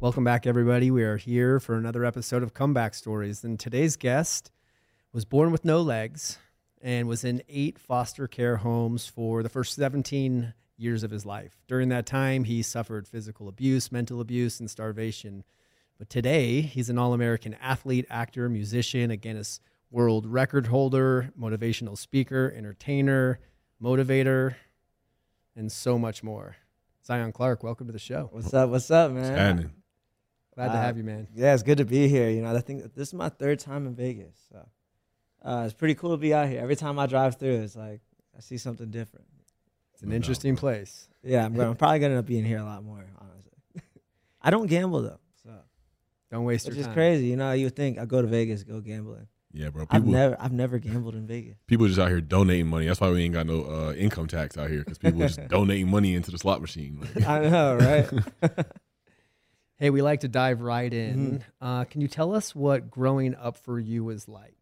Welcome back, everybody. We are here for another episode of Comeback Stories. And today's guest was born with no legs and was in eight foster care homes for the first 17 years of his life. During that time, he suffered physical abuse, mental abuse, and starvation. But today, he's an All American athlete, actor, musician, a Guinness World Record holder, motivational speaker, entertainer, motivator, and so much more. Zion Clark, welcome to the show. What's up? What's up, man? Standing. Glad to Uh, have you, man. Yeah, it's good to be here. You know, I think this is my third time in Vegas, so uh, it's pretty cool to be out here. Every time I drive through, it's like I see something different. It's an No interesting bro. place. Yeah, I'm, I'm probably gonna end up being here a lot more, honestly. I don't gamble though, so Don't waste which your time. Which is crazy. You know, you would think I go to Vegas, go gambling. Yeah, bro. I've never, I've never gambled in Vegas. people just out here donating money. That's why we ain't got no uh, income tax out here because people just donating money into the slot machine. Like, I know, right? Hey, we like to dive right in. Mm-hmm. Uh, can you tell us what growing up for you was like?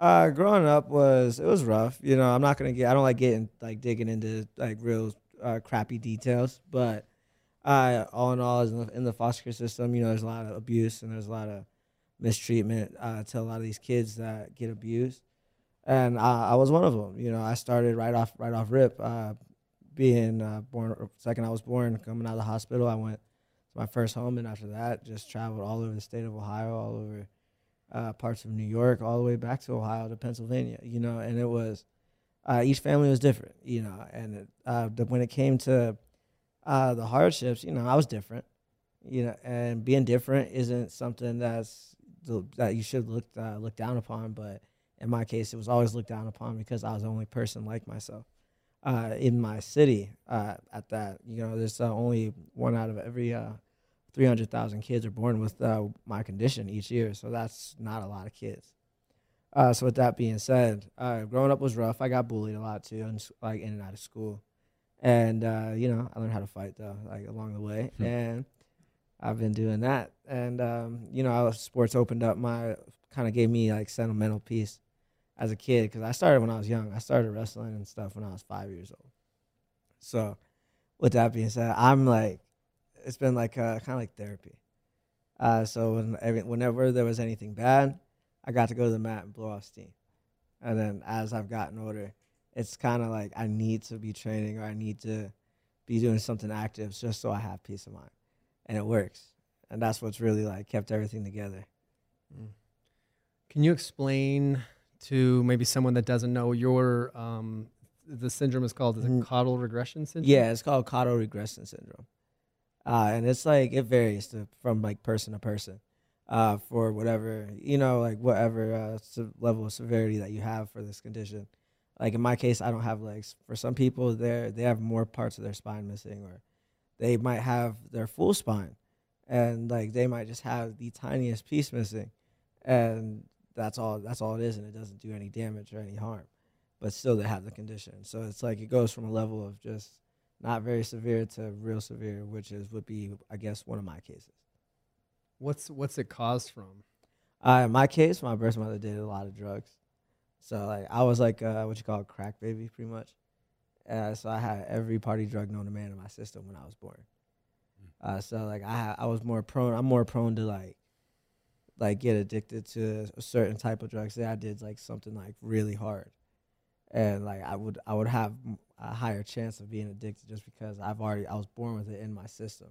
Uh, growing up was it was rough. You know, I'm not gonna get. I don't like getting like digging into like real uh, crappy details, but uh, all in all, in the, in the foster care system, you know, there's a lot of abuse and there's a lot of mistreatment uh, to a lot of these kids that get abused, and I, I was one of them. You know, I started right off right off rip, uh, being uh, born. Second, I was born, coming out of the hospital, I went to my first home, and after that, just traveled all over the state of Ohio, all over uh, parts of New York, all the way back to Ohio to Pennsylvania. You know, and it was uh, each family was different. You know, and it, uh, the, when it came to uh, the hardships, you know, I was different. You know, and being different isn't something that's that you should look uh, look down upon. But in my case, it was always looked down upon because I was the only person like myself uh, in my city. Uh, at that, you know, there's uh, only one out of every uh, 300,000 kids are born with uh, my condition each year, so that's not a lot of kids. Uh, so with that being said, uh, growing up was rough. I got bullied a lot too, and like in and out of school, and uh, you know, I learned how to fight though, like along the way, Hmm. and I've been doing that. And um, you know, sports opened up my kind of gave me like sentimental peace as a kid because I started when I was young. I started wrestling and stuff when I was five years old. So, with that being said, I'm like, it's been like uh, kind of like therapy. Uh, so when every, whenever there was anything bad, I got to go to the mat and blow off steam. And then as I've gotten older, it's kind of like I need to be training or I need to be doing something active just so I have peace of mind, and it works. And that's what's really like kept everything together. Can you explain to maybe someone that doesn't know your um, the syndrome is called is it Mhm. caudal regression syndrome? Yeah, it's called caudal regression syndrome, uh, and it's like it varies to, from like person to person, uh, for whatever you know, like whatever uh, level of severity that you have for this condition. Like in my case, I don't have legs. For some people, they they have more parts of their spine missing, or they might have their full spine, and like they might just have the tiniest piece missing, and that's all. That's all it is, and it doesn't do any damage or any harm but still they have the condition. So it's like it goes from a level of just not very severe to real severe, which is would be I guess one of my cases. What's what's it caused from? Uh, in my case, my birth mother did a lot of drugs, so like I was like uh, what you call a crack baby, pretty much. Uh, so I had every party drug known to man in my system when I was born. Uh, so like I I was more prone. I'm more prone to like like get addicted to a certain type of drugs. Say I did like something like really hard, and like I would I would have a higher chance of being addicted just because I've already I was born with it in my system,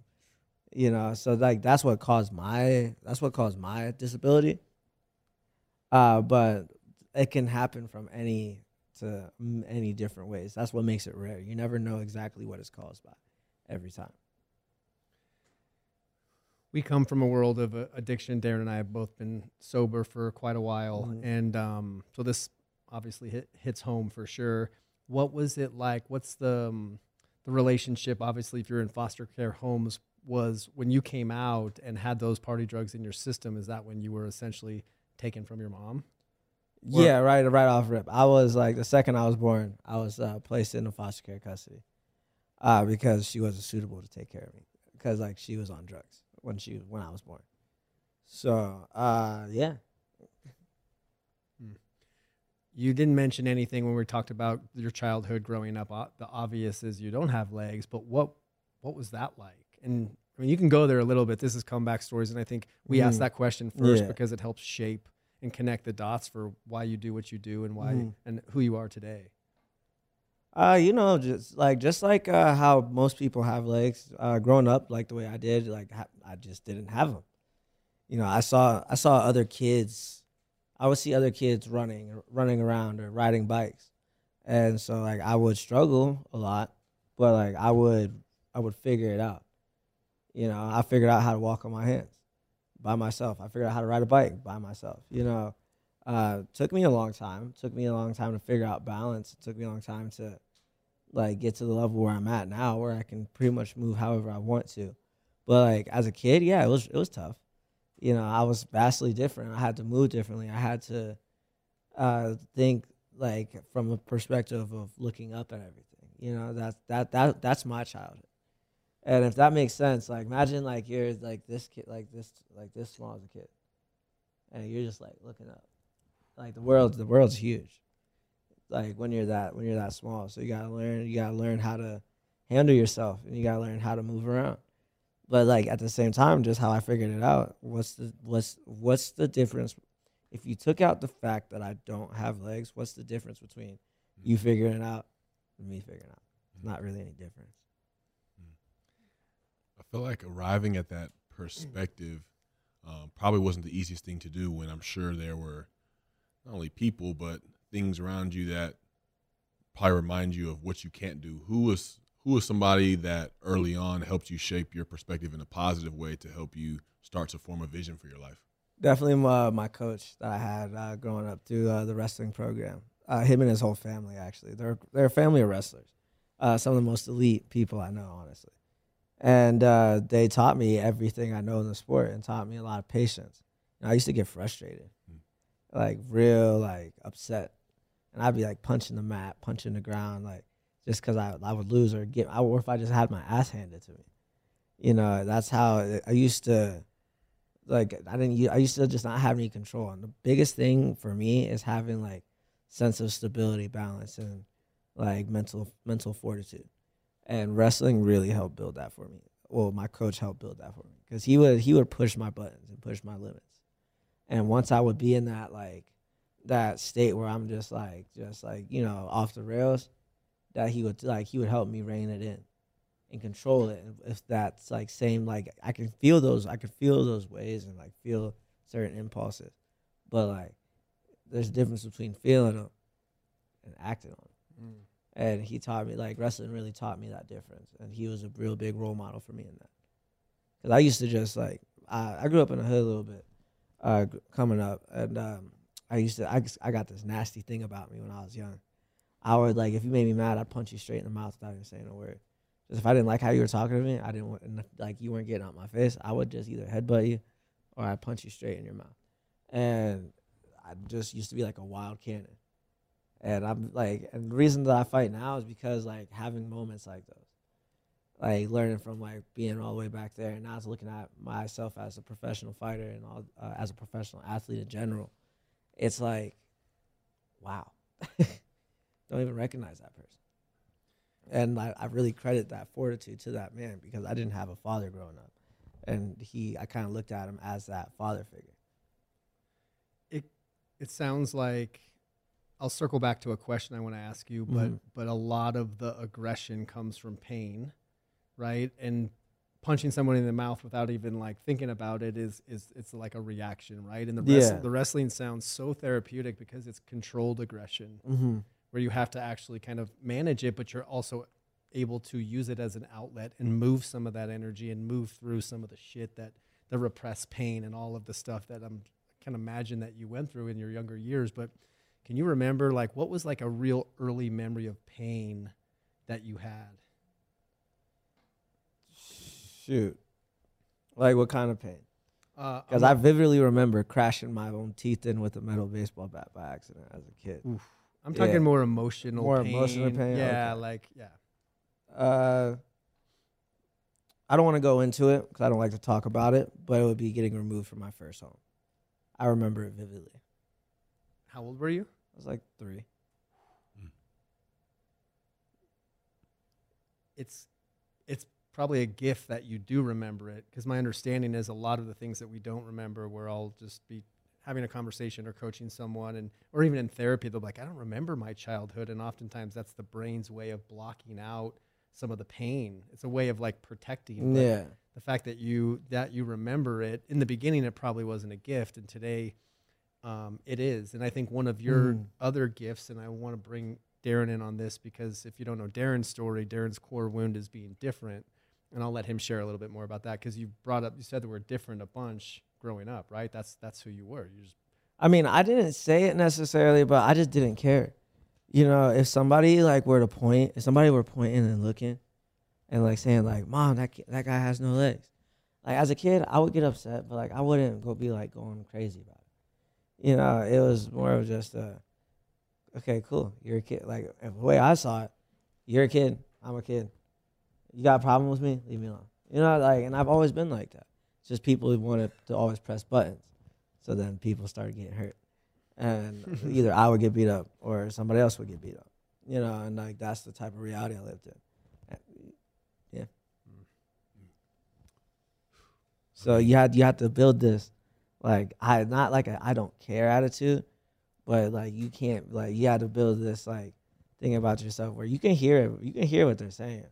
you know. So like that's what caused my that's what caused my disability. Uh, but it can happen from any to m- any different ways. That's what makes it rare. You never know exactly what it's caused by every time. We come from a world of uh, addiction. Darren and I have both been sober for quite a while, Mhm. and um, so this obviously hit, hits home for sure. What was it like? What's the um, the relationship? Obviously, if you're in foster care homes, was when you came out and had those party drugs in your system. Is that when you were essentially taken from your mom? Or- Yeah, right, right off rip. I was like the second I was born, I was uh, placed into foster care custody, uh, because she wasn't suitable to take care of me because like she was on drugs when she when I was born. So uh, yeah, you didn't mention anything when we talked about your childhood growing up. The obvious is you don't have legs, but what what was that like? And I mean, you can go there a little bit. This is comeback stories, and I think we asked Mhm. that question first Yeah. because it helps shape and connect the dots for why you do what you do and why Mhm. and who you are today. Uh, you know, just like just like uh, how most people have legs. Uh, growing up, like the way I did, like ha- I just didn't have them. You know, I saw I saw other kids. I would see other kids running, running around or riding bikes, and so like I would struggle a lot, but like I would I would figure it out. You know, I figured out how to walk on my hands by myself. I figured out how to ride a bike by myself. You know, uh, took me a long time. Took me a long time to figure out balance. It took me a long time to like get to the level where I'm at now, where I can pretty much move however I want to. But like as a kid, yeah, it was it was tough. You know, I was vastly different. I had to move differently. I had to uh, think like from a perspective of looking up at everything. You know, that's that that that's my childhood. And if that makes sense, like imagine like you're like this kid, like this, like this small as a kid, and you're just like looking up. Like the world, the world's huge. Like when you're that when you're that small, so you gotta learn. You gotta learn how to handle yourself, and you gotta learn how to move around. But like at the same time, just how I figured it out. What's the what's what's the difference? If you took out the fact that I don't have legs, what's the difference between you mm-hmm. figuring it out and me figuring it out? It's not really any difference. I feel like arriving at that perspective um, probably wasn't the easiest thing to do when I'm sure there were not only people but things around you that probably remind you of what you can't do. Who was who was somebody that early on helped you shape your perspective in a positive way to help you start to form a vision for your life? Definitely my, my coach that I had uh, growing up through uh, the wrestling program. Uh, him and his whole family, actually. They're, they're a family of wrestlers. Uh, some of the most elite people I know, honestly. And uh, they taught me everything I know in the sport and taught me a lot of patience. I used to get frustrated, like real, like upset. And I'd be like punching the mat, punching the ground, like just because I, I would lose or get, or if I just had my ass handed to me. You know, that's how I used to like I didn't I used to just not have any control. And the biggest thing for me is having like sense of stability, balance, and like mental mental fortitude. And wrestling really helped build that for me. Well, my coach helped build that for me because he would he would push my buttons and push my limits. And once I would be in that like that state where I'm just like just like you know off the rails, that he would like he would help me rein it in and control it. And if that's like same, like I can feel those, I can feel those ways and like feel certain impulses, but like there's a difference between feeling them and acting on them. Mm. And he taught me like wrestling really taught me that difference, and he was a real big role model for me in that. Cause I used to just like I, I grew up in the hood a little bit, uh, coming up, and um, I used to I, I got this nasty thing about me when I was young. I would like if you made me mad, I'd punch you straight in the mouth without even saying a word. If I didn't like how you were talking to me, I didn't want like you weren't getting out my face. I would just either headbutt you, or I'd punch you straight in your mouth. And I just used to be like a wild cannon. And I'm like, and the reason that I fight now is because like having moments like those, like learning from like being all the way back there, and now it's looking at myself as a professional fighter and all uh, as a professional athlete in general. It's like, wow, don't even recognize that person. And I, I really credit that fortitude to that man because I didn't have a father growing up, and he I kind of looked at him as that father figure. It it sounds like I'll circle back to a question I want to ask you, but Mhm. but a lot of the aggression comes from pain, right? And punching someone in the mouth without even like thinking about it is is it's like a reaction, right? And the wrest- Yeah. the wrestling sounds so therapeutic because it's controlled aggression Mm-hmm. where you have to actually kind of manage it, but you're also able to use it as an outlet and move some of that energy and move through some of the shit that the repressed pain and all of the stuff that I'm can imagine that you went through in your younger years. But can you remember like what was like a real early memory of pain that you had? Shoot, like what kind of pain? Uh, Because I vividly remember crashing my own teeth in with a metal baseball bat by accident as a kid. I'm, I'm talking yeah. more emotional More pain. emotional pain? Yeah, Okay. like yeah. Uh, I don't want to go into it because I don't like to talk about it, but it would be getting removed from my first home. I remember it vividly. How old were you? Was like three. Hmm. it's it's probably a gift that you do remember it because my understanding is a lot of the things that we don't remember where I'll just be having a conversation or coaching someone and or even in therapy they'll be like I don't remember my childhood and oftentimes that's the brain's way of blocking out some of the pain it's a way of like protecting Yeah. the fact that you that you remember it in the beginning it probably wasn't a gift and today um, it is and i think one of your Mhm. other gifts and i want to bring darren in on this because if you don't know darren's story darren's core wound is being different and i'll let him share a little bit more about that because you brought up you said the word different a bunch growing up right that's that's who you were you just I mean, I didn't say it necessarily, but I just didn't care. You know, if somebody like were to point, if somebody were pointing and looking, and like saying like, "Mom, that that guy has no legs," like as a kid, I would get upset, but like I wouldn't go be like going crazy about it. You know, it was more of just a, okay, cool, you're a kid. Like the way I saw it, you're a kid, I'm a kid. You got a problem with me? Leave me alone. You know, like, and I've always been like that. It's just people who wanted to always press buttons. So then people started getting hurt. And either I would get beat up or somebody else would get beat up. You know, and like that's the type of reality I lived in. Yeah. Mm. So you had you had to build this like I not like a I don't care attitude, but like you can't like you had to build this like thing about yourself where you can hear it you can hear what they're saying.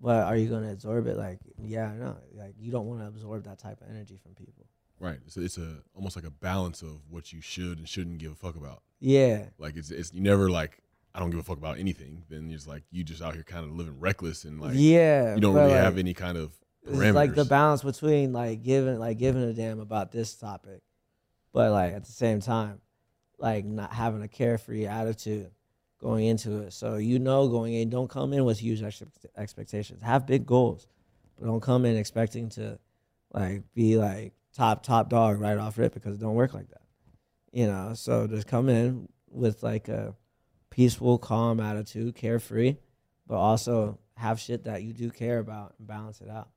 But are you gonna absorb it? Like, yeah, no. Like you don't want to absorb that type of energy from people. Right. So it's a almost like a balance of what you should and shouldn't give a fuck about. Yeah. Like it's it's you never like I don't give a fuck about anything. Then it's like you just out here kind of living reckless and like yeah. you don't really like, have any kind of It's like the balance between like giving like giving a damn about this topic, but like at the same time, like not having a carefree attitude going into it. So you know going in, don't come in with huge ex- expectations. Have big goals, but don't come in expecting to like be like top top dog right off rip because it don't work like that. You know, so just come in with like a peaceful, calm attitude, carefree, but also have shit that you do care about and balance it out.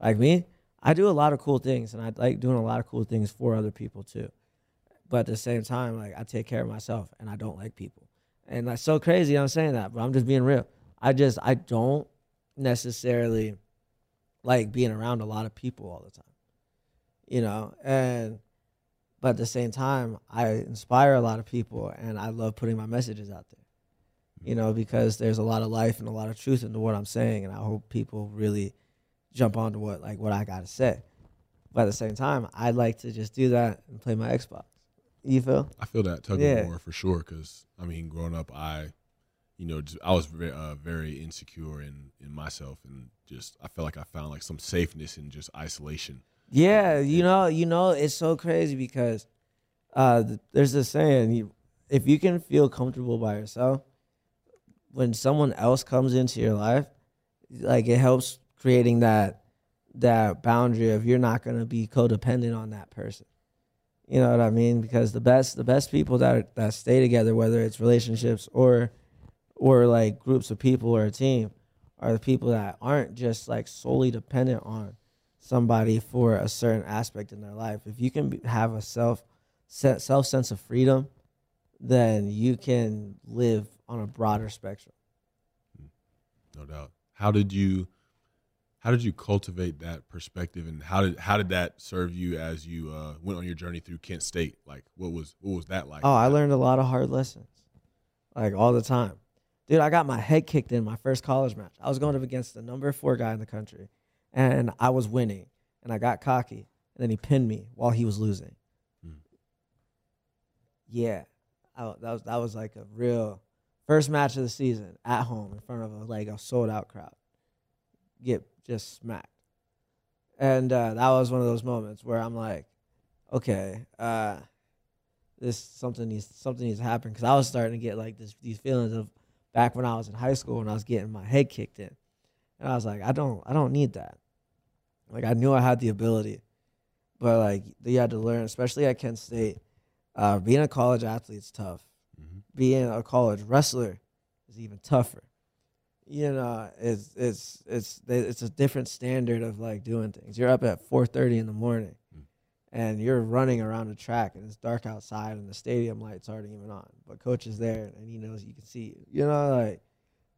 Like me, I do a lot of cool things and I like doing a lot of cool things for other people too. But at the same time, like I take care of myself and I don't like people. And that's so crazy I'm saying that, but I'm just being real. I just I don't necessarily like being around a lot of people all the time. You know, and but at the same time, I inspire a lot of people and I love putting my messages out there. You know, because there's a lot of life and a lot of truth into what I'm saying and I hope people really jump onto what like what I gotta say. But at the same time, I'd like to just do that and play my Xbox. You feel? I feel that tug Yeah. of war for sure. Because I mean, growing up, I, you know, I was very, uh, very insecure in in myself, and just I felt like I found like some safeness in just isolation. Yeah, you know, you know, it's so crazy because uh, th- there's this saying: you, if you can feel comfortable by yourself, when someone else comes into your life, like it helps creating that that boundary of you're not going to be codependent on that person. You know what I mean? Because the best the best people that are, that stay together, whether it's relationships or or like groups of people or a team, are the people that aren't just like solely dependent on somebody for a certain aspect in their life. If you can have a self self sense of freedom, then you can live on a broader spectrum. Mm. no doubt. How did you how did you cultivate that perspective and how did how did that serve you as you uh, went on your journey through Kent State? Like what was what was that like? Oh, I learned a lot of hard lessons, like all the time. Dude, I got my head kicked in my first college match. I was going up against the number four guy in the country, and I was winning, and I got cocky, and then he pinned me while he was losing. Hmm. Yeah, I, that was that was like a real first match of the season at home in front of a, like a sold out crowd. Get just smacked, and uh, that was one of those moments where I'm like, okay, uh, this something needs something needs to happen because I was starting to get like this these feelings of back when I was in high school when I was getting my head kicked in, and I was like, I don't I don't need that. Like I knew I had the ability, but like you had to learn, especially at Kent State. Uh, being a college athlete is tough. Mhm. Being a college wrestler is even tougher. You know, it's it's it's it's a different standard of like doing things. You're up at four thirty in the morning. Mm. and you're running around the track and it's dark outside and the stadium lights aren't even on, but coach is there and he knows you can see you. You know, like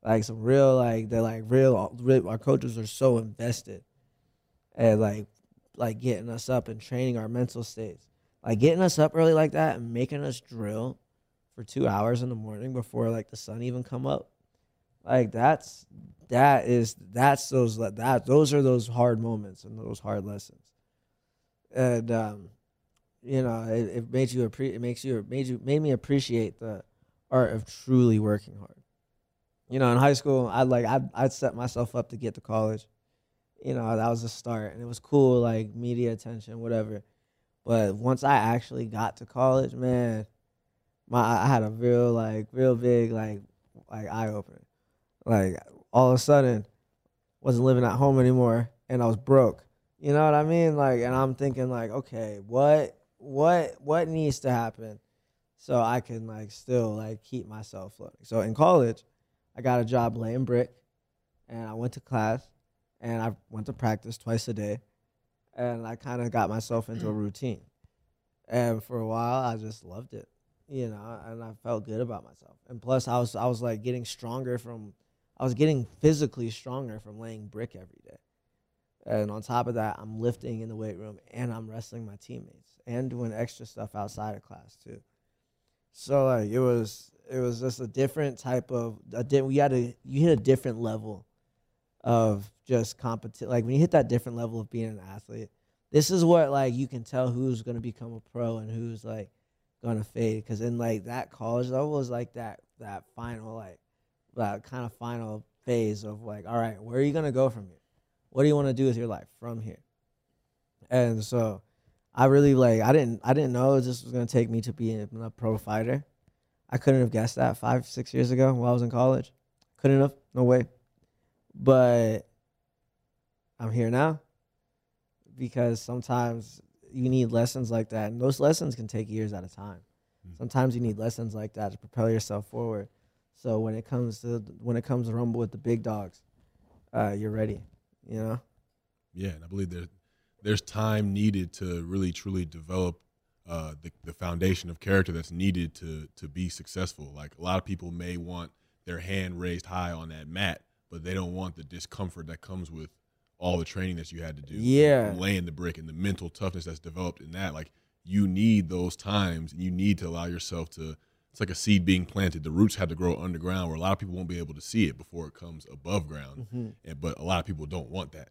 like some real like they're like real, real our coaches are so invested and like like getting us up and training our mental states. Like getting us up early like that and making us drill for two hours in the morning before like the sun even come up. Like that's that is that's those that those are those hard moments and those hard lessons. And um, you know, it, it made you appre- it makes you made you made me appreciate the art of truly working hard. You know, in high school, I like I'd I'd set myself up to get to college. You know, that was the start, and it was cool, like media attention, whatever. But once I actually got to college, man, my I had a real like real big like like eye opener. Like all of a sudden, wasn't living at home anymore, and I was broke. You know what I mean? Like, and I'm thinking like, okay, what what what needs to happen so I can like still like keep myself floating. So in college, I got a job laying brick, and I went to class, and I went to practice twice a day, and I kind of got myself into a routine. And for a while, I just loved it, you know, and I felt good about myself. And plus, I was I was like getting stronger from, I was getting physically stronger from laying brick every day. And on top of that, I'm lifting in the weight room and I'm wrestling my teammates and doing extra stuff outside of class too. So like it was it was just a different type of a di- we had a you hit a different level of just competition. Like when you hit that different level of being an athlete, this is what like you can tell who's gonna become a pro and who's like gonna fade. Because in like that college level is like that that final like that kind of final phase of like, all right, where are you gonna go from here? What do you want to do with your life from here? And so I really like I didn't I didn't know this was gonna take me to being a pro fighter. I couldn't have guessed that five, six years ago while I was in college. Couldn't have, no way. But I'm here now because sometimes you need lessons like that. And those lessons can take years at a time. Mm. Sometimes you need lessons like that to propel yourself forward. So when it comes to when it comes to rumble with the big dogs, uh, you're ready. You know. Yeah, and I believe there there's time needed to really truly develop uh, the the foundation of character that's needed to to be successful. Like a lot of people may want their hand raised high on that mat, but they don't want the discomfort that comes with all the training that you had to do. Yeah. laying the brick and the mental toughness that's developed in that. Like you need those times, and you need to allow yourself to. It's like a seed being planted. The roots have to grow underground, where a lot of people won't be able to see it before it comes above ground. Mm-hmm. And, but a lot of people don't want that.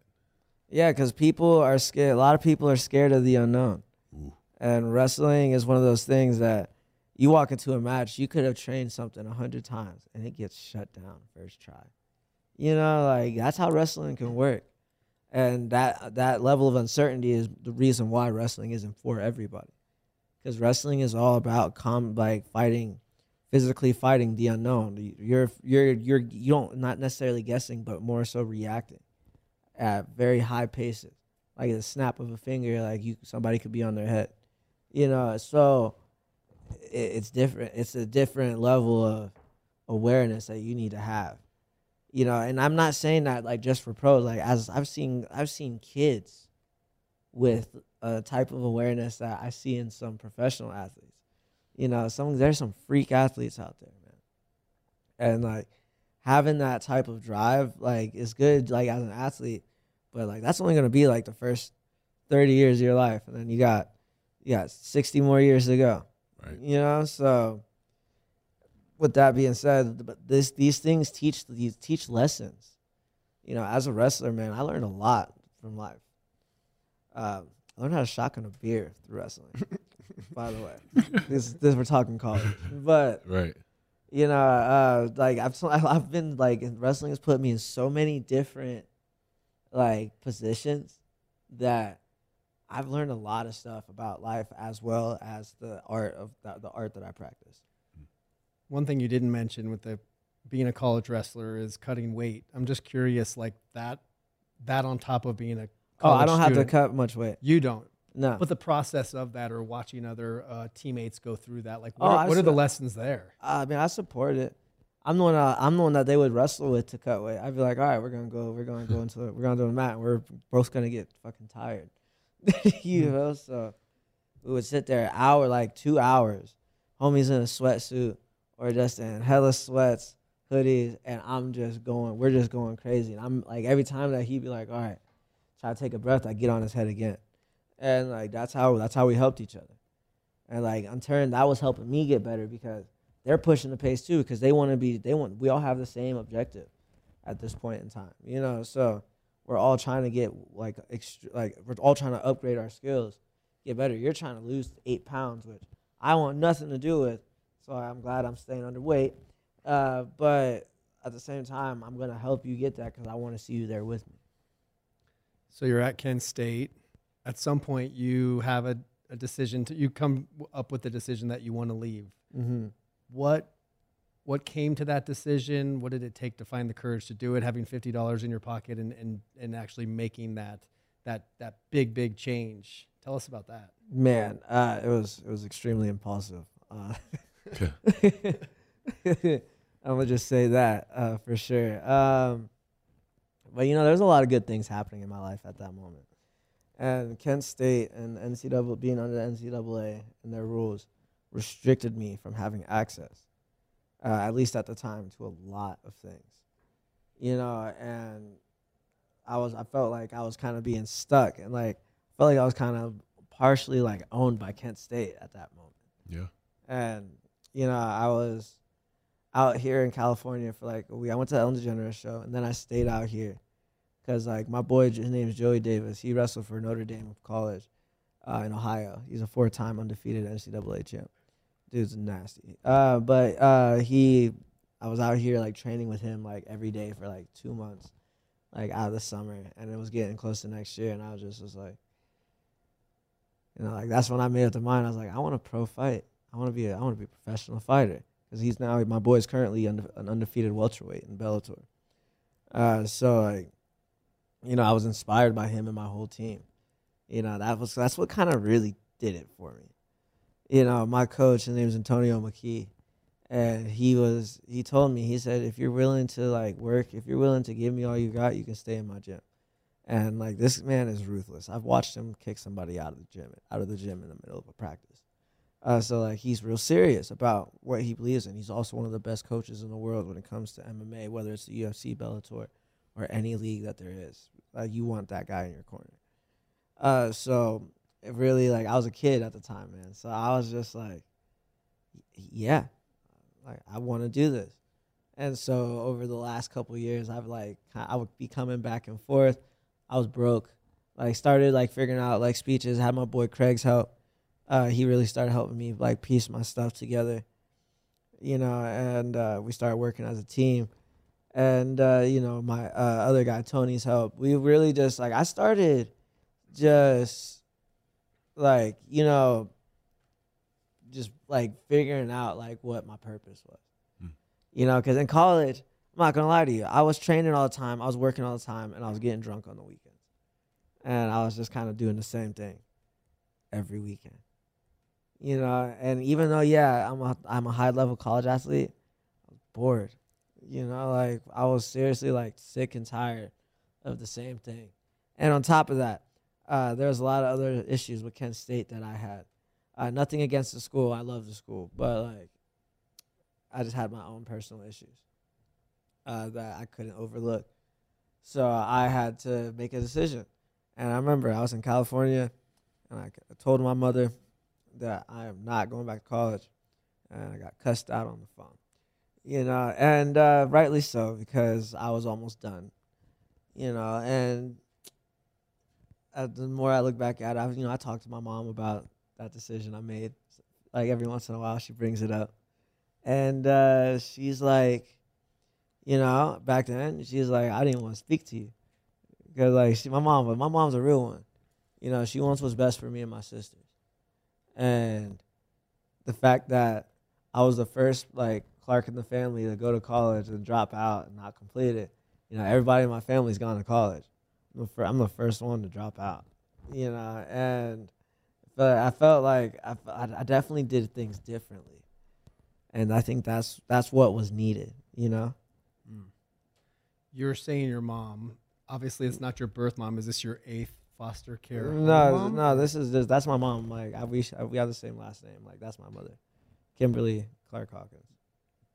Yeah, because people are scared. A lot of people are scared of the unknown. Ooh. And wrestling is one of those things that you walk into a match, you could have trained something a hundred times and it gets shut down first try. You know, like that's how wrestling can work. And that that level of uncertainty is the reason why wrestling isn't for everybody. Because wrestling is all about com like fighting, physically fighting the unknown. You're you're you're you don't not necessarily guessing, but more so reacting at very high paces. Like the snap of a finger, like you somebody could be on their head you know so it, it's different it's a different level of awareness that you need to have you know and i'm not saying that like just for pros like as i've seen i've seen kids with a type of awareness that i see in some professional athletes you know some there's some freak athletes out there man and like having that type of drive like is good like as an athlete but like that's only going to be like the first 30 years of your life and then you got you got 60 more years to go. Right. You know, so with that being said, but this these things teach these teach lessons. You know, as a wrestler, man, I learned a lot from life. Um, I learned how to shotgun a beer through wrestling. by the way, this this we're talking college, but Right. you know, uh, like I've I've been like wrestling has put me in so many different like positions that I've learned a lot of stuff about life as well as the art of the, the art that I practice. One thing you didn't mention with the being a college wrestler is cutting weight. I'm just curious, like that, that on top of being a Oh, I don't have to cut much weight. You don't, No. but the process of that, or watching other uh, teammates go through that, like Oh, what, I are, what are the lessons there? I mean, I support it. I'm the one. Uh, I'm the one that they would wrestle with to cut weight. I'd be like, all right, we're gonna go. We're gonna go into. We're gonna do a mat. And we're both gonna get fucking tired. you know. So we would sit there an hour, like two hours, homies in a sweatsuit or just in hella sweats, hoodies, and I'm just going, we're just going crazy. And I'm like, every time that he'd be like, all right, try to take a breath, I get on his head again. And like, that's how, that's how we helped each other. And like, in turn, that was helping me get better because they're pushing the pace too, because they want to be, they want, we all have the same objective at this point in time, you know? So we're all trying to get like, extra, like, we're all trying to upgrade our skills, get better. You're trying to lose eight pounds, which I want nothing to do with so I'm glad I'm staying underweight. Uh, but at the same time, I'm to help you get that because I want to see you there with me. So you're at Kent State. At some point, you have a, a decision to you come up with the decision that you want to leave. Mm-hmm. What what came to that decision? What did it take to find the courage to do it? Having fifty dollars in your pocket and, and and actually making that that that big big change. Tell us about that. Man, uh, it was it was extremely impulsive. Uh, I'm gonna just say that uh, for sure. Um, but you know, there's a lot of good things happening in my life at that moment, and Kent State and NCAA being under the NCAA and their rules restricted me from having access, uh, at least at the time, to a lot of things. You know, and I was I felt like I was kind of being stuck, and like felt like I was kind of partially like owned by Kent State at that moment. Yeah. And you know, I was out here in California for like a week. I went to the Ellen DeGeneres show, and then I stayed out here because like my boy, his name is Joey Davis. He wrestled for Notre Dame College uh, in Ohio. He's a four-time undefeated NCAA champ. Dude's nasty. Uh, but uh, he, I was out here like training with him like every day for like two months, like out of the summer, and it was getting close to next year, and I was just was like, you know, like that's when I made up the mind. I was like, I want a pro fight. I want to be a, I want to be a professional fighter because he's now my boy is currently an undefeated welterweight in Bellator. Uh, so like, you know, I was inspired by him and my whole team. You know, that was that's what kind of really did it for me. You know, my coach, his name is Antonio McKee, and he was he told me he said if you're willing to like work, if you're willing to give me all you got, you can stay in my gym. And like this man is ruthless. I've watched him kick somebody out of the gym, out of the gym in the middle of a practice. Uh, so like he's real serious about what he believes in. He's also one of the best coaches in the world when it comes to MMA, whether it's the UFC, Bellator, or any league that there is. Like you want that guy in your corner. Uh, so it really like I was a kid at the time, man. So I was just like, yeah, like I want to do this. And so over the last couple years, I've like I would be coming back and forth. I was broke. Like started like figuring out like speeches. Had my boy Craig's help uh, he really started helping me like piece my stuff together, you know, and uh, we started working as a team. And uh, you know, my uh, other guy Tony's help. We really just like I started just like you know, just like figuring out like what my purpose was, hmm. you know, because in college, I'm not gonna lie to you, I was training all the time, I was working all the time, and I was getting drunk on the weekends, and I was just kind of doing the same thing every weekend you know. And even though, yeah, I'm a I'm a high level college athlete, I was bored. You know, like I was seriously like sick and tired of the same thing. And on top of that, uh, there was a lot of other issues with Kent State that I had. Uh, nothing against the school, I love the school, but like, I just had my own personal issues uh, that I couldn't overlook. So I had to make a decision. And I remember I was in California, and I told my mother, that I am not going back to college, and I got cussed out on the phone. You know, and uh, rightly so because I was almost done. You know, and uh, the more I look back at it, I, you know, I talked to my mom about that decision I made. Like every once in a while, she brings it up, and uh, she's like, you know, back then she's like, I didn't want to speak to you because like my mom, my mom's a real one. You know, she wants what's best for me and my sisters and the fact that I was the first like Clark in the family to go to college and drop out and not complete it. You know, everybody in my family's gone to college. I'm the, fir- I'm the first one to drop out. You know, and but I felt like I, I definitely did things differently, and I think that's that's what was needed. You know. Mm. You're saying your mom. Obviously, it's not your birth mom. Is this your eighth foster care. No, no, this is just that's my mom. Like I we sh- we have the same last name. Like that's my mother, Kimberly Clark Hawkins.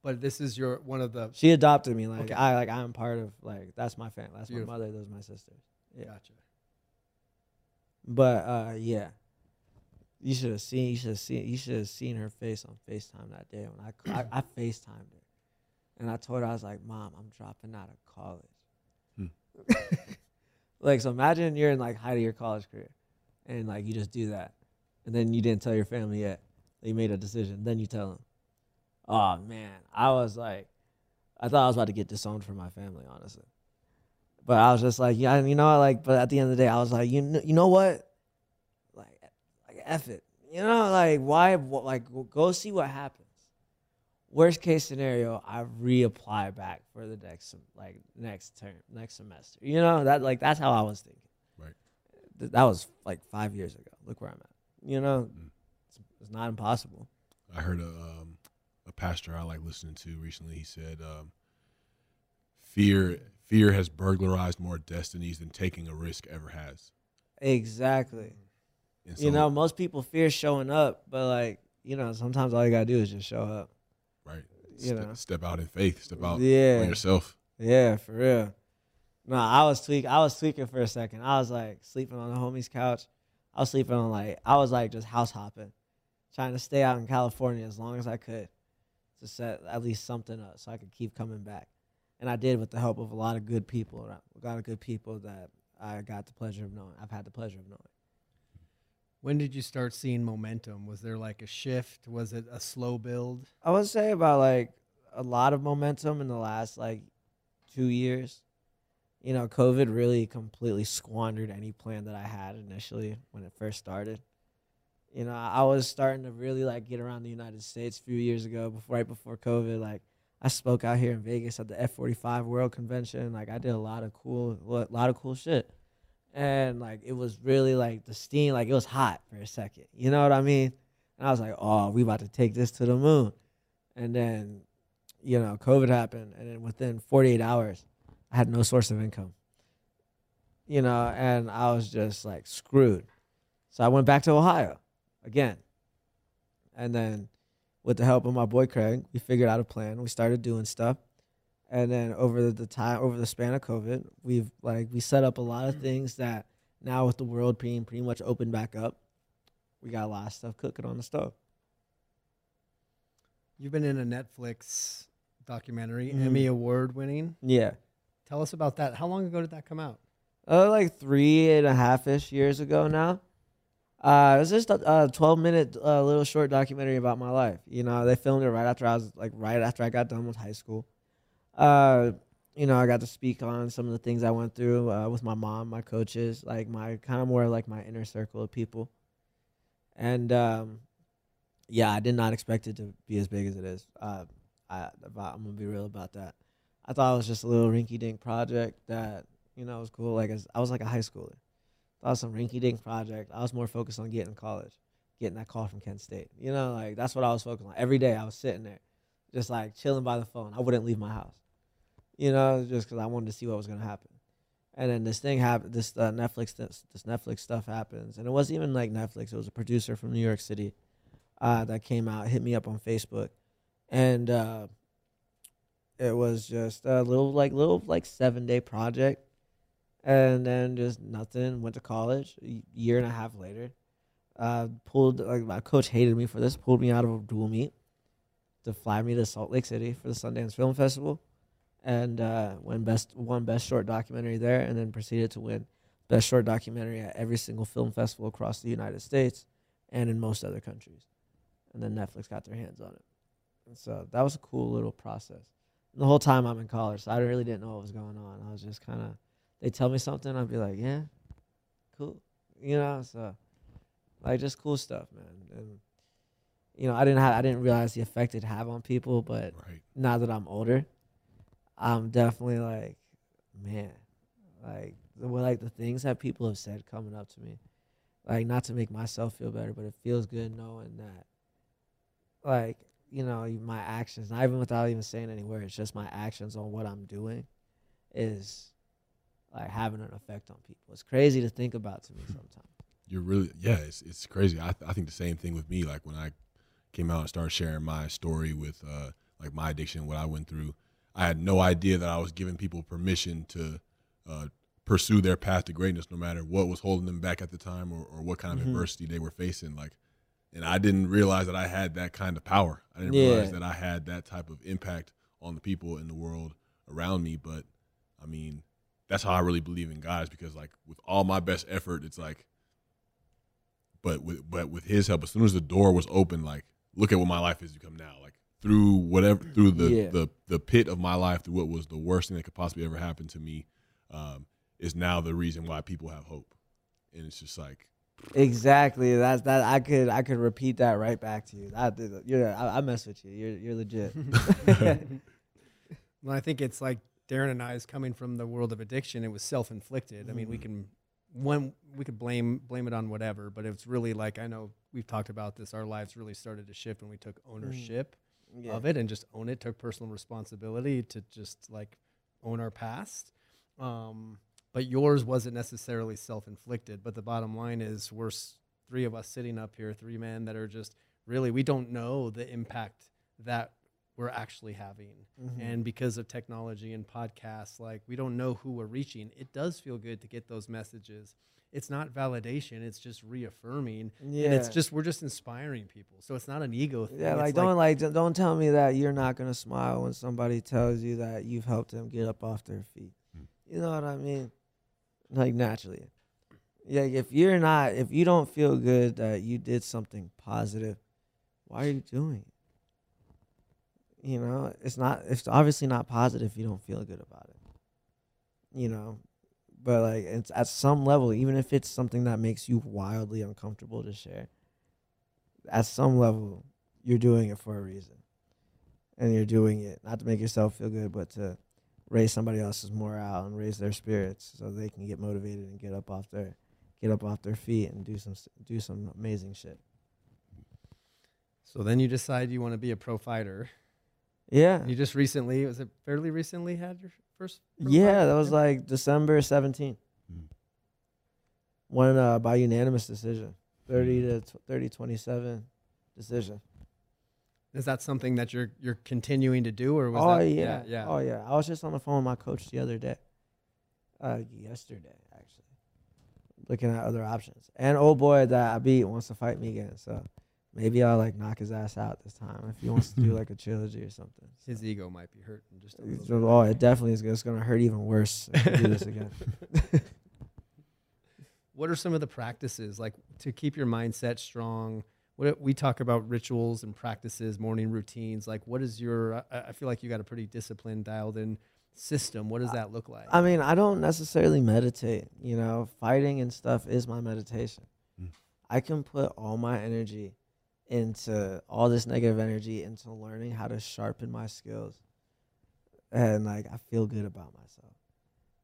But this is your one of the. She adopted me. Like Okay. I like I'm part of like that's my family. That's Beautiful. my mother. Those are my sisters. Yeah. Gotcha. But uh, yeah, you should have seen. You should have seen. You should have seen her face on Facetime that day when I I, I Facetimed her, and I told her I was like, "Mom, I'm dropping out of college." Hmm. like, so imagine you're in like height of your college career, and like you just do that, and then you didn't tell your family yet you made a decision. Then you tell them. Oh man, I was like, I thought I was about to get disowned from my family, honestly. But I was just like, yeah, you know, like, but at the end of the day, I was like, you know, you know what? Like, like F it. You know, like, why, like, go see what happens. Worst case scenario, I reapply back for the next, sem- like, next term, next semester. You know, that, like, that's how I was thinking. Right. Th- that was like five years ago. Look where I'm at. You know, Mm. it's, it's not impossible. I heard a um, a pastor I like listening to recently. He said, um, "Fear fear has burglarized more destinies than taking a risk ever has." Exactly. And you know, most people fear showing up, but like, you know, sometimes all you gotta do is just show up. Right? you Step, know. step out in faith. Step out Yeah. on yourself. Yeah, for real. No, I was tweak. I was tweaking for a second. I was like sleeping on the homie's couch. I was sleeping on like I was like just house hopping, trying to stay out in California as long as I could, to set at least something up so I could keep coming back. And I did with the help of a lot of good people, around- a lot of good people that I got the pleasure of knowing. I've had the pleasure of knowing. When did you start seeing momentum? Was there like a shift? Was it a slow build? I would say about like a lot of momentum in the last like two years. You know, COVID really completely squandered any plan that I had initially when it first started. You know, I was starting to really like get around the United States a few years ago, before right before COVID. Like, I spoke out here in Vegas at the F forty five World Convention. Like, I did a lot of cool, a lot of cool shit, and like it was really like the steam, like it was hot for a second. You know what I mean? And I was like, oh, we about to take this to the moon. And then, you know, COVID happened. And then within 48 hours, I had no source of income. You know, and I was just like screwed. So I went back to Ohio again. And then with the help of my boy Craig, we figured out a plan. We started doing stuff. And then over the time over the span of COVID, we've like we set up a lot of things that now with the world being pretty much open back up, we got a lot of stuff cooking on the stove. You've been in a Netflix documentary, Mhm. Emmy Award winning. Yeah. Tell us about that. How long ago did that come out? Uh, like three and a half ish years ago now. Uh, it was just a, a 12 minute uh, little short documentary about my life. You know, they filmed it right after I was like right after I got done with high school. Uh, you know, I got to speak on some of the things I went through uh, with my mom, my coaches, like my kind of more like my inner circle of people. And um, yeah, I did not expect it to be as big as it is. Uh, I, I'm gonna be real about that. I thought it was just a little rinky dink project that you know, was cool. Like I was like a high schooler. That was some rinky dink project. I was more focused on getting college, getting that call from Kent State. You know, like that's what I was focused on. Every day I was sitting there, just like chilling by the phone. I wouldn't leave my house. You know, just because I wanted to see what was gonna happen. And then this thing happened. This uh, Netflix, this, this Netflix stuff happens, and it wasn't even like Netflix. It was a producer from New York City uh, that came out, hit me up on Facebook, and uh, it was just a little like little like seven day project and then just nothing. Went to college a year and a half later. Uh, pulled like my coach hated me for this. Pulled me out of a dual meet to fly me to Salt Lake City for the Sundance Film Festival, and uh, won best won best short documentary there, and then proceeded to win best short documentary at every single film festival across the United States and in most other countries. And then Netflix got their hands on it, and so that was a cool little process. And the whole time I'm in college, so I really didn't know what was going on. I was just kind of they tell me something, I'd be like, yeah, cool, you know. So, like, just cool stuff, man. And you know, I didn't have, I didn't realize the effect it have on people, but Right. now that I'm older, I'm definitely like, man, like the like the things that people have said coming up to me, like not to make myself feel better, but it feels good knowing that, like you know, my actions, not even without even saying any words, just my actions on what I'm doing, is like having an effect on people. It's crazy to think about to me sometimes. You're really yeah, it's it's crazy. I th- I think the same thing with me. Like when I came out and started sharing my story with uh like my addiction, what I went through. I had no idea that I was giving people permission to uh, pursue their path to greatness, no matter what was holding them back at the time or, or what kind of Mhm. adversity they were facing. Like, and I didn't realize that I had that kind of power. I didn't Yeah. realize that I had that type of impact on the people in the world around me. But I mean, that's how I really believe in God, is because like with all my best effort, it's like, but with but with His help, as soon as the door was open, like look at what my life has become now. Like through whatever through the Yeah. the the pit of my life, through what was the worst thing that could possibly ever happen to me, um, is now the reason why people have hope. And it's just like Exactly. That's that. I could I could repeat that right back to you. That you're I, I mess with you. You're you're legit. Well, I think it's like Darren and I I's coming from the world of addiction. It was self-inflicted. I mean, we Mhm. can one we could blame blame it on whatever, but it's really like I know we've talked about this. Our lives really started to shift when we took ownership Yeah. of it and just own it. Took personal responsibility to just like own our past. Um, but yours wasn't necessarily self-inflicted. But the bottom line is, we're s- three of us sitting up here, three men that are just really we don't know the impact that we're actually having Mhm. and because of technology and podcasts like we don't know who we're reaching it does feel good to get those messages it's not validation it's just reaffirming yeah. and it's just we're just inspiring people so it's not an ego thing yeah. It's Like don't like don't- don't tell me that you're not gonna smile when somebody tells you that you've helped them get up off their feet. Mm. You know what I mean? Like naturally. Yeah. If you're not if you don't feel good that you did something positive, why are you doing it? You know, it's not. It's obviously not positive if you don't feel good about it. You know, but like it's at some level, even if it's something that makes you wildly uncomfortable to share, at some level, you're doing it for a reason, and you're doing it not to make yourself feel good, but to raise somebody else's morale and raise their spirits so they can get motivated and get up off their get up off their feet and do some do some amazing shit. so then you decide you want to be a pro fighter Yeah. you just recently was it fairly recently had your first Yeah, that was like December 17th. Mm. Won uh, by unanimous decision. 30 to tw- 30 27 decision. is that something that you're you're continuing to do or was oh that yeah. yeah Oh yeah. I was just on the phone with my coach the other day. Uh yesterday actually. Looking at other options. And oh boy that I beat wants to fight me again. So maybe I'll like knock his ass out this time if he wants to do like a trilogy or something. his ego might be hurting just a little So, bit. oh, it definitely is. It's gonna hurt even worse if we do this again. what are some of the practices like to keep your mindset strong what we talk about rituals and practices morning routines like what is your i, I feel like you got a pretty disciplined dialed in system what does that look like I mean, I don't necessarily meditate. You know, fighting and stuff is my meditation. Mm. I can put all my energy into all this negative energy into learning how to sharpen my skills, and like I feel good about myself,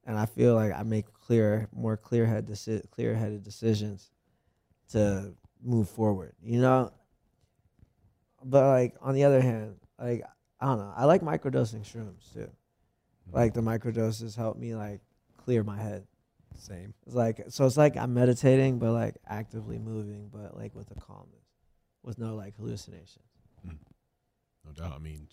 and I feel like I make clear, more clear head deci- clear headed decisions to move forward. You know, but like on the other hand, like I don't know, I like microdosing shrooms too mm-hmm. like the microdoses help me like clear my head. same It's like so it's like I'm meditating but like actively moving but like with a calmness. With no like hallucinations. no doubt. I mean,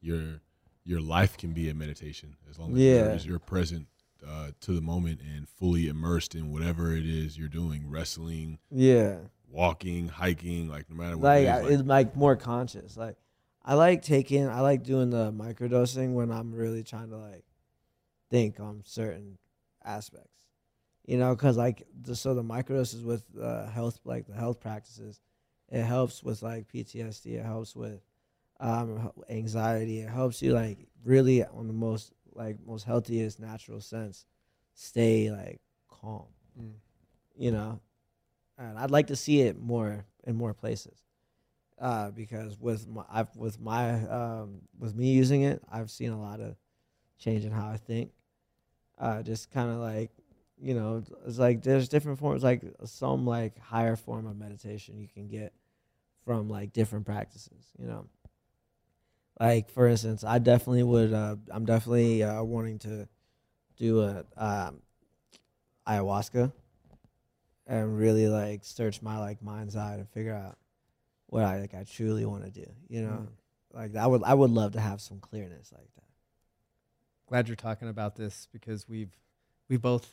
your your life can be a meditation as long as Yeah. you're, present uh, to the moment and fully immersed in whatever it is you're doing, wrestling, Yeah. walking, hiking, like no matter what Like, it is. Like, it's like more conscious. Like I like taking I like doing the microdosing when I'm really trying to like think on certain aspects. You know, cuz like the, so the microdoses with uh, health like the health practices it helps with like PTSD, it helps with um anxiety, it helps you like really on the most like most healthiest natural sense stay like calm Mm. you know and i'd like to see it more in more places uh, because with my I've, with my um, with me using it i've seen a lot of change in how i think uh, just kind of like you know it's like there's different forms like some like higher form of meditation you can get from like different practices you know like for instance i definitely would uh, i'm definitely uh, wanting to do a um, ayahuasca and really like search my like mind's eye to figure out what I like I truly want to do. You know, Mm. like I would I would love to have some clearness like that. glad you're talking about this because we've we both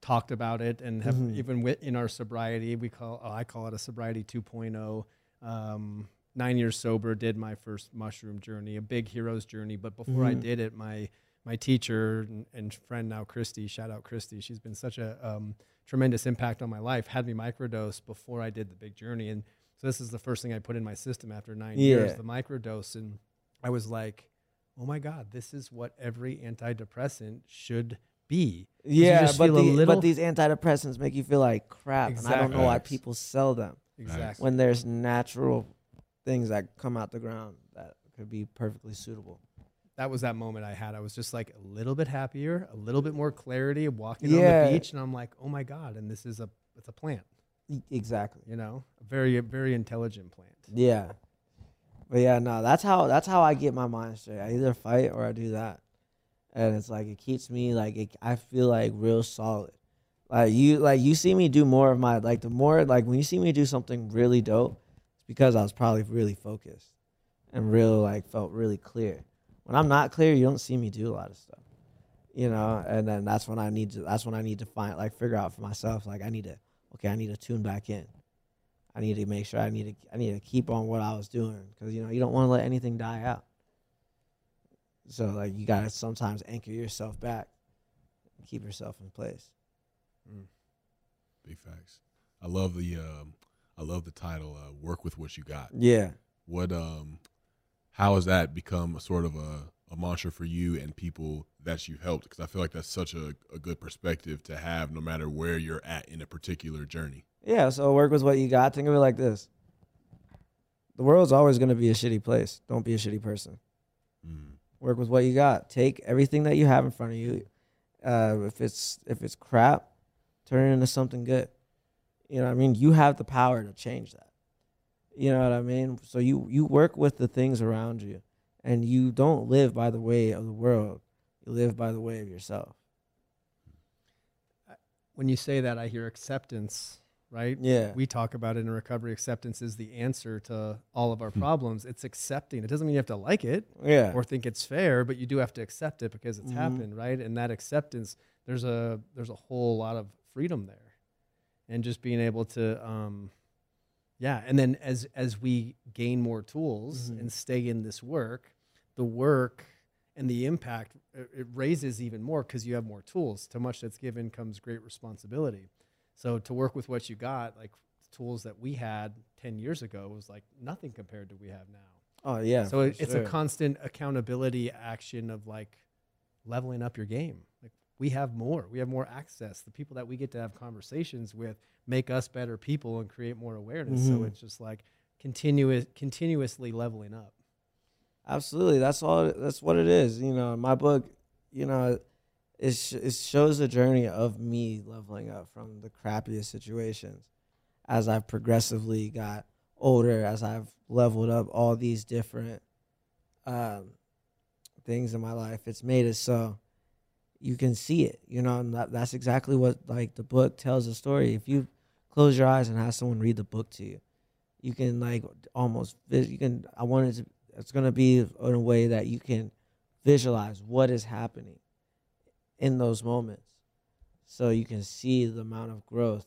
talked about it and have Mhm. even with, in our sobriety we call oh, I call it a sobriety 2.0 um, nine years sober did my first mushroom journey a big hero's journey. But before I Mhm. did it my my teacher and, and friend now Christy shout out Christy she's been such a um, tremendous impact on my life had me microdose before I did the big journey. And so this is the first thing I put in my system after nine years the microdose. And I was like oh my god this is what every antidepressant should be. Yeah, but, the, little- but these antidepressants make you feel like crap, and I don't know why people sell them exactly when there's natural things that come out the ground that could be perfectly suitable. that was that moment I had. I was just like a little bit happier, a little bit more clarity of walking Yeah. on the beach, and I'm like, oh my god! And this is a it's a plant, Exactly. you know, a very very intelligent plant. Yeah. But yeah, no, that's how that's how I get my mind straight. I either fight or I do that, and it's like it keeps me like it, I feel like real solid. Like you, like you see me do more of my like the more like when you see me do something really dope, it's because I was probably really focused and real like felt really clear. When I'm not clear, you don't see me do a lot of stuff, you know. And then that's when I need to that's when I need to find like figure out for myself like I need to okay I need to tune back in. I need to make sure I need to I need to keep on what I was doing because you know you don't want to let anything die out. So like you gotta sometimes anchor yourself back, keep yourself in place. Big facts. I love the um, I love the title. Uh, Work with what you got. Yeah, What um, how has that become a sort of a, a mantra for you and people that you've helped? Because I feel like that's such a, a good perspective to have, no matter where you're at in a particular journey. yeah. So work with what you got. Think of it like this: the world's always gonna be a shitty place. Don't be a shitty person. Mm. Work with what you got. Take everything that you have in front of you. Uh, if it's if it's crap, turn it into something good. You know, what I mean, you have the power to change that. You know what I mean? So you you work with the things around you, and you don't live by the way of the world. You live by the way of yourself. When you say that, I hear acceptance, right? Yeah. We talk about it in recovery. Acceptance is the answer to all of our Hmm. problems. It's accepting. It doesn't mean you have to like it. yeah. or think it's fair, but you do have to accept it because it's Mhm. happened, right? And that acceptance, there's a there's a whole lot of freedom there, and just being able to, um, yeah. And then as as we gain more tools Mhm. and stay in this work, the work and the impact it, it raises even more because you have more tools. To much that's given comes great responsibility. So to work with what you got, like tools that we had ten years ago, was like nothing compared to what we have now. Oh yeah. So it, it's a constant accountability action of like leveling up your game. We have more, we have more access. The people that we get to have conversations with make us better people and create more awareness. So Mhm. it's just like continuous, continuously leveling up. Absolutely, that's all. That's what it is. You know, my book, you know, it sh- it shows the journey of me leveling up from the crappiest situations, as I've progressively got older, as I've leveled up all these different um, things in my life. It's made it so you can see it. You know, and that, that's exactly what like the book tells the story. If you close your eyes and have someone read the book to you, you can like almost you can. I wanted to it's going to be in a way that you can visualize what is happening in those moments so you can see the amount of growth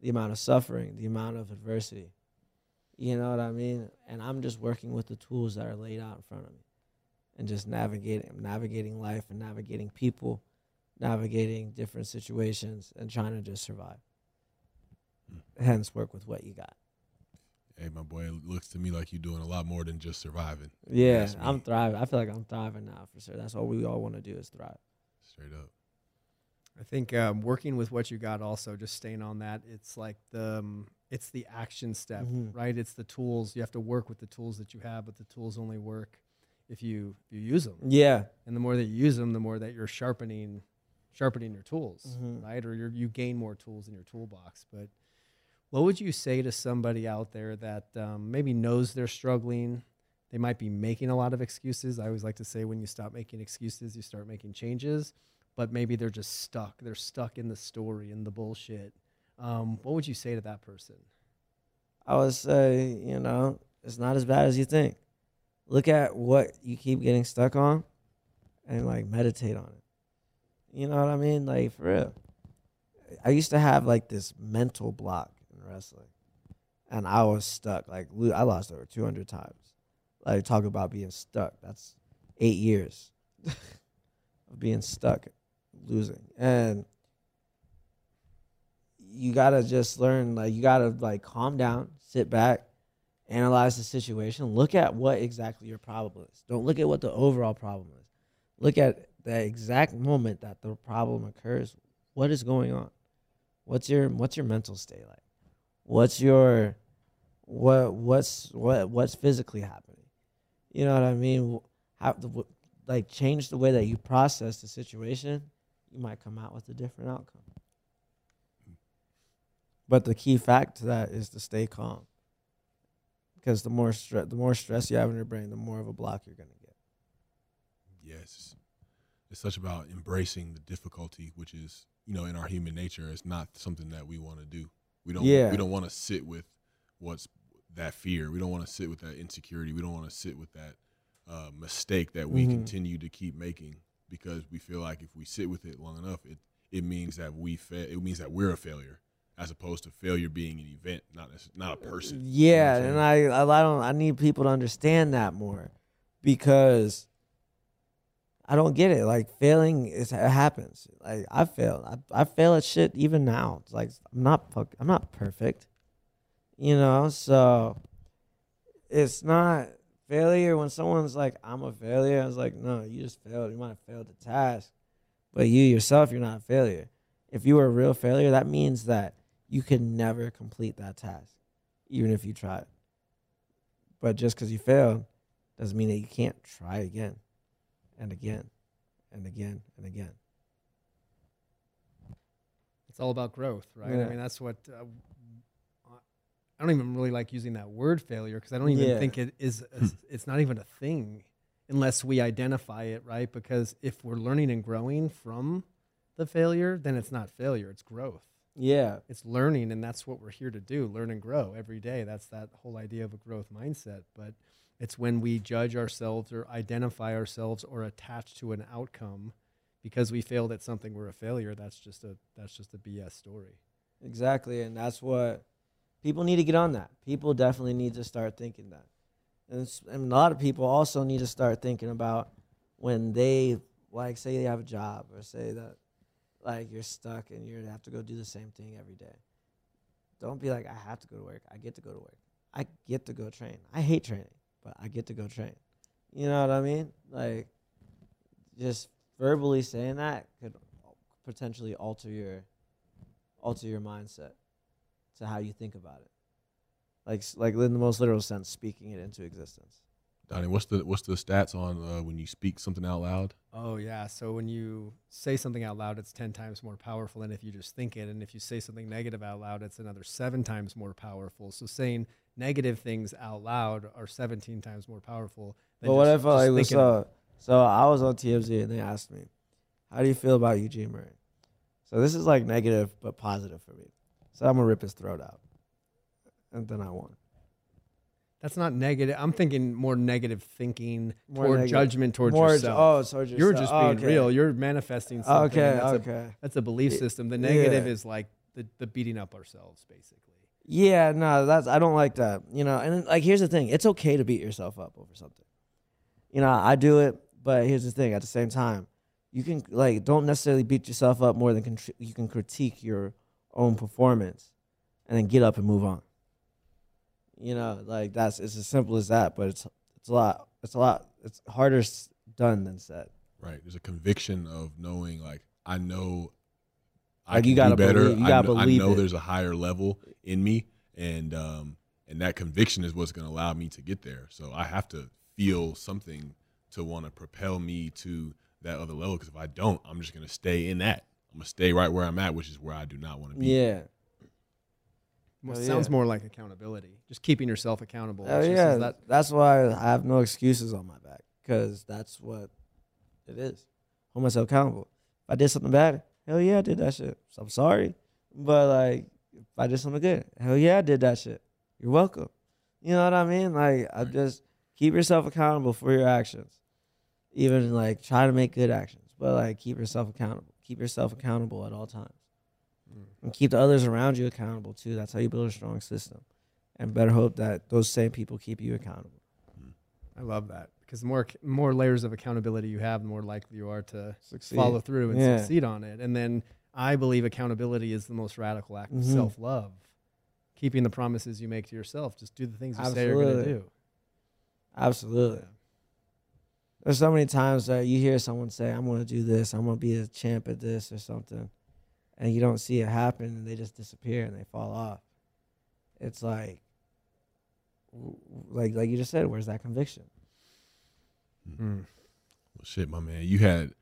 the amount of suffering the amount of adversity you know what i mean and i'm just working with the tools that are laid out in front of me and just navigating navigating life and navigating people navigating different situations and trying to just survive hence work with what you got Hey, my boy, it looks to me like you're doing a lot more than just surviving. Yeah, I'm thriving. I feel like I'm thriving now for sure. That's all we all want to do is thrive. Straight up. I think um, working with what you got, also just staying on that. It's like the um, it's the action step, Mhm. right? It's the tools. You have to work with the tools that you have, but the tools only work if you if you use them. Yeah. and the more that you use them, the more that you're sharpening, sharpening your tools, Mhm. right? Or you're, you gain more tools in your toolbox. But what would you say to somebody out there that um, maybe knows they're struggling? They might be making a lot of excuses. I always like to say, when you stop making excuses, you start making changes. but maybe they're just stuck. They're stuck in the story and the bullshit. Um, what would you say to that person? I would say, you know, it's not as bad as you think. Look at what you keep getting stuck on and like meditate on it. You know what I mean? Like for real. I used to have like this mental block in wrestling. And I was stuck. Like I lost over 200 times. Like talk about being stuck. That's 8 years of being stuck, losing. And you gotta just learn like you gotta like calm down sit back analyze the situation. Look at what exactly your problem is. Don't look at what the overall problem is. Look at the exact moment that the problem occurs. What is going on? What's your what's your mental state like? What's your what what's what what's physically happening? You know what i mean? How like change the way that you process the situation you might come out with a different outcome. But the key fact to that is to stay calm. Because the more stress, the more stress you have in your brain, the more of a block you're gonna get. Yes, it's such about embracing the difficulty, which is you know in our human nature, it's not something that we want to do. We don't. Yeah. We don't want to sit with what's that fear. We don't want to sit with that insecurity. We don't want to sit with that uh, mistake that we Mhm. continue to keep making because we feel like if we sit with it long enough, it it means that we fa- It means that we're a failure, as opposed to failure being an event, not necess- not a person. You know Yeah, and? I, I don't I need people to understand that more because I don't get it. Like failing is it happens. Like I fail. I, I fail at shit even now. It's like I'm not I'm not perfect. You know, so it's not failure when someone's like I'm a failure. I was like, no, you just failed. You might have failed the task, but you yourself, you're not a failure. If you were a real failure, that means that you can never complete that task, even if you try. But just because you failed doesn't mean that you can't try again and again and again and again. It's all about growth, right? I mean, that's what. Uh, I don't even really like using that word failure because I don't even Yeah. think it is. A, it's not even a thing unless we identify it, right? Because if we're learning and growing from the failure, then it's not failure; it's growth. Yeah. It's learning, and that's what we're here to do: learn and grow every day. That's that whole idea of a growth mindset. But it's when we judge ourselves or identify ourselves or attach to an outcome because we failed at something we're a failure that's just a that's just a bs story Exactly, and that's what people need to get on that. People definitely need to start thinking that, and, it's, and a lot of people also need to start thinking about when they like say they have a job or say that like you're stuck and you're gonna have to go do the same thing every day. Don't be like I have to go to work. I get to go to work. I get to go train. I hate training, but I get to go train. You know what I mean? Like just verbally saying that could potentially alter your alter your mindset to how you think about it. Like like in the most literal sense, speaking it into existence. Donnie, what's the what's the stats on uh, when you speak something out loud? Oh yeah so when you say something out loud it's 10 times more powerful than if you just think it and if you say something negative out loud it's another 7 times more powerful so saying negative things out loud are 17 times more powerful than But what just- if I was thinking so so I was on TMZ and they asked me, "How do you feel about Eugene Murray?" So this is like negative but positive for me. So I'm gonna rip his throat out, and then I won. That's not negative i'm thinking more negative thinking More judgment towards More, yourself Oh, towards you're just Oh, being okay. real you're manifesting something Okay, that's, okay. A, that's a belief system the negative yeah. is like the, the beating up ourselves basically Yeah, no, that's I don't like that. You know, and like here's the thing: it's okay to beat yourself up over something. You know, I do it, but here's the thing: at the same time, you can like don't necessarily beat yourself up more than contri- you can critique your own performance, and then get up and move on. You know, like that's it's as simple as that, but it's it's a lot it's a lot it's harder done than said. Right. There's a conviction of knowing, like, I know I Like, can you gotta do better. believe- you I, gotta I believe know it. there's a higher level in me, and um, and that conviction is what's going to allow me to get there. So I have to feel something to want to propel me to that other level. Because if I don't, I'm just going to stay in that. I'm gonna stay right where I'm at, which is where I do not want to be. Yeah, well, Oh, sounds yeah. more like accountability just keeping yourself accountable Oh just- yeah, that that's why I have no excuses on my back because that's what it is. Hold myself accountable. If I did something bad, hell yeah, I did that shit. So I'm sorry. But like if I did something good, hell yeah, I did that shit. You're welcome. You know what I mean? Like I Right. just keep yourself accountable for your actions. Even like try to make good actions, but like keep yourself accountable. Keep yourself accountable at all times. And keep the others around you accountable too. That's how you build a strong system. And better hope that those same people keep you accountable. I love that because the more more layers of accountability you have, the more likely you are to Succeed. follow through and Yeah. succeed on it. And then I believe accountability is the most radical act of Mhm. self love. Keeping the promises you make to yourself. Just do the things you say you're going to do. Absolutely. There's so many times that you hear someone say, I'm going to do this, I'm going to be a champ at this or something, and you don't see it happen and they just disappear and they fall off. It's like, like, like you just said, where's that conviction? Mm. Well, shit, my man, you had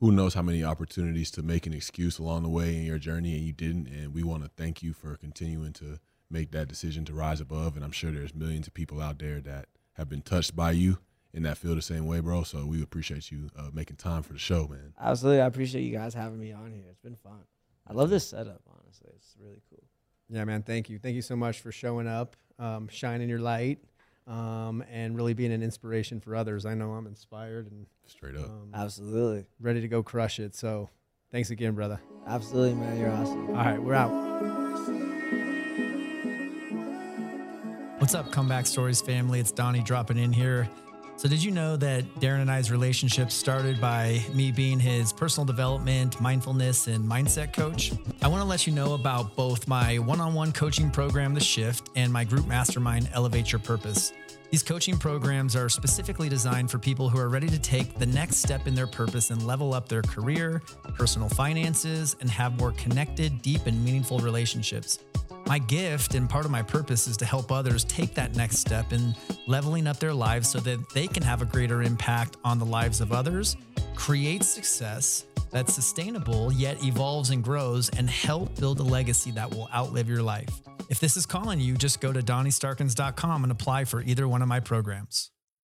who knows how many opportunities to make an excuse along the way in your journey, and you didn't. And we want to thank you for continuing to make that decision to rise above. And I'm sure there's millions of people out there that have been touched by you and that feel the same way, bro. So we appreciate you uh, making time for the show, man. Absolutely. I appreciate you guys having me on here. It's been fun. I love this setup, honestly. It's really cool. Yeah, man. Thank you. Thank you so much for showing up, um, shining your light, um, and really being an inspiration for others. I know I'm inspired and Straight up. um, Absolutely. ready to go crush it. So thanks again, brother. Absolutely, man. You're awesome. All right, we're out. What's up, Comeback Stories family? It's Donnie dropping in here. So, did you know that Darren and I's relationship started by me being his personal development, mindfulness, and mindset coach? I want to let you know about both my one on one coaching program, The Shift, and my group mastermind, Elevate Your Purpose. These coaching programs are specifically designed for people who are ready to take the next step in their purpose and level up their career, personal finances, and have more connected, deep, and meaningful relationships. My gift and part of my purpose is to help others take that next step in leveling up their lives so that they can have a greater impact on the lives of others, create success that's sustainable yet evolves and grows, and help build a legacy that will outlive your life. If this is calling you, just go to DonnieStarkins.com and apply for either one of my programs.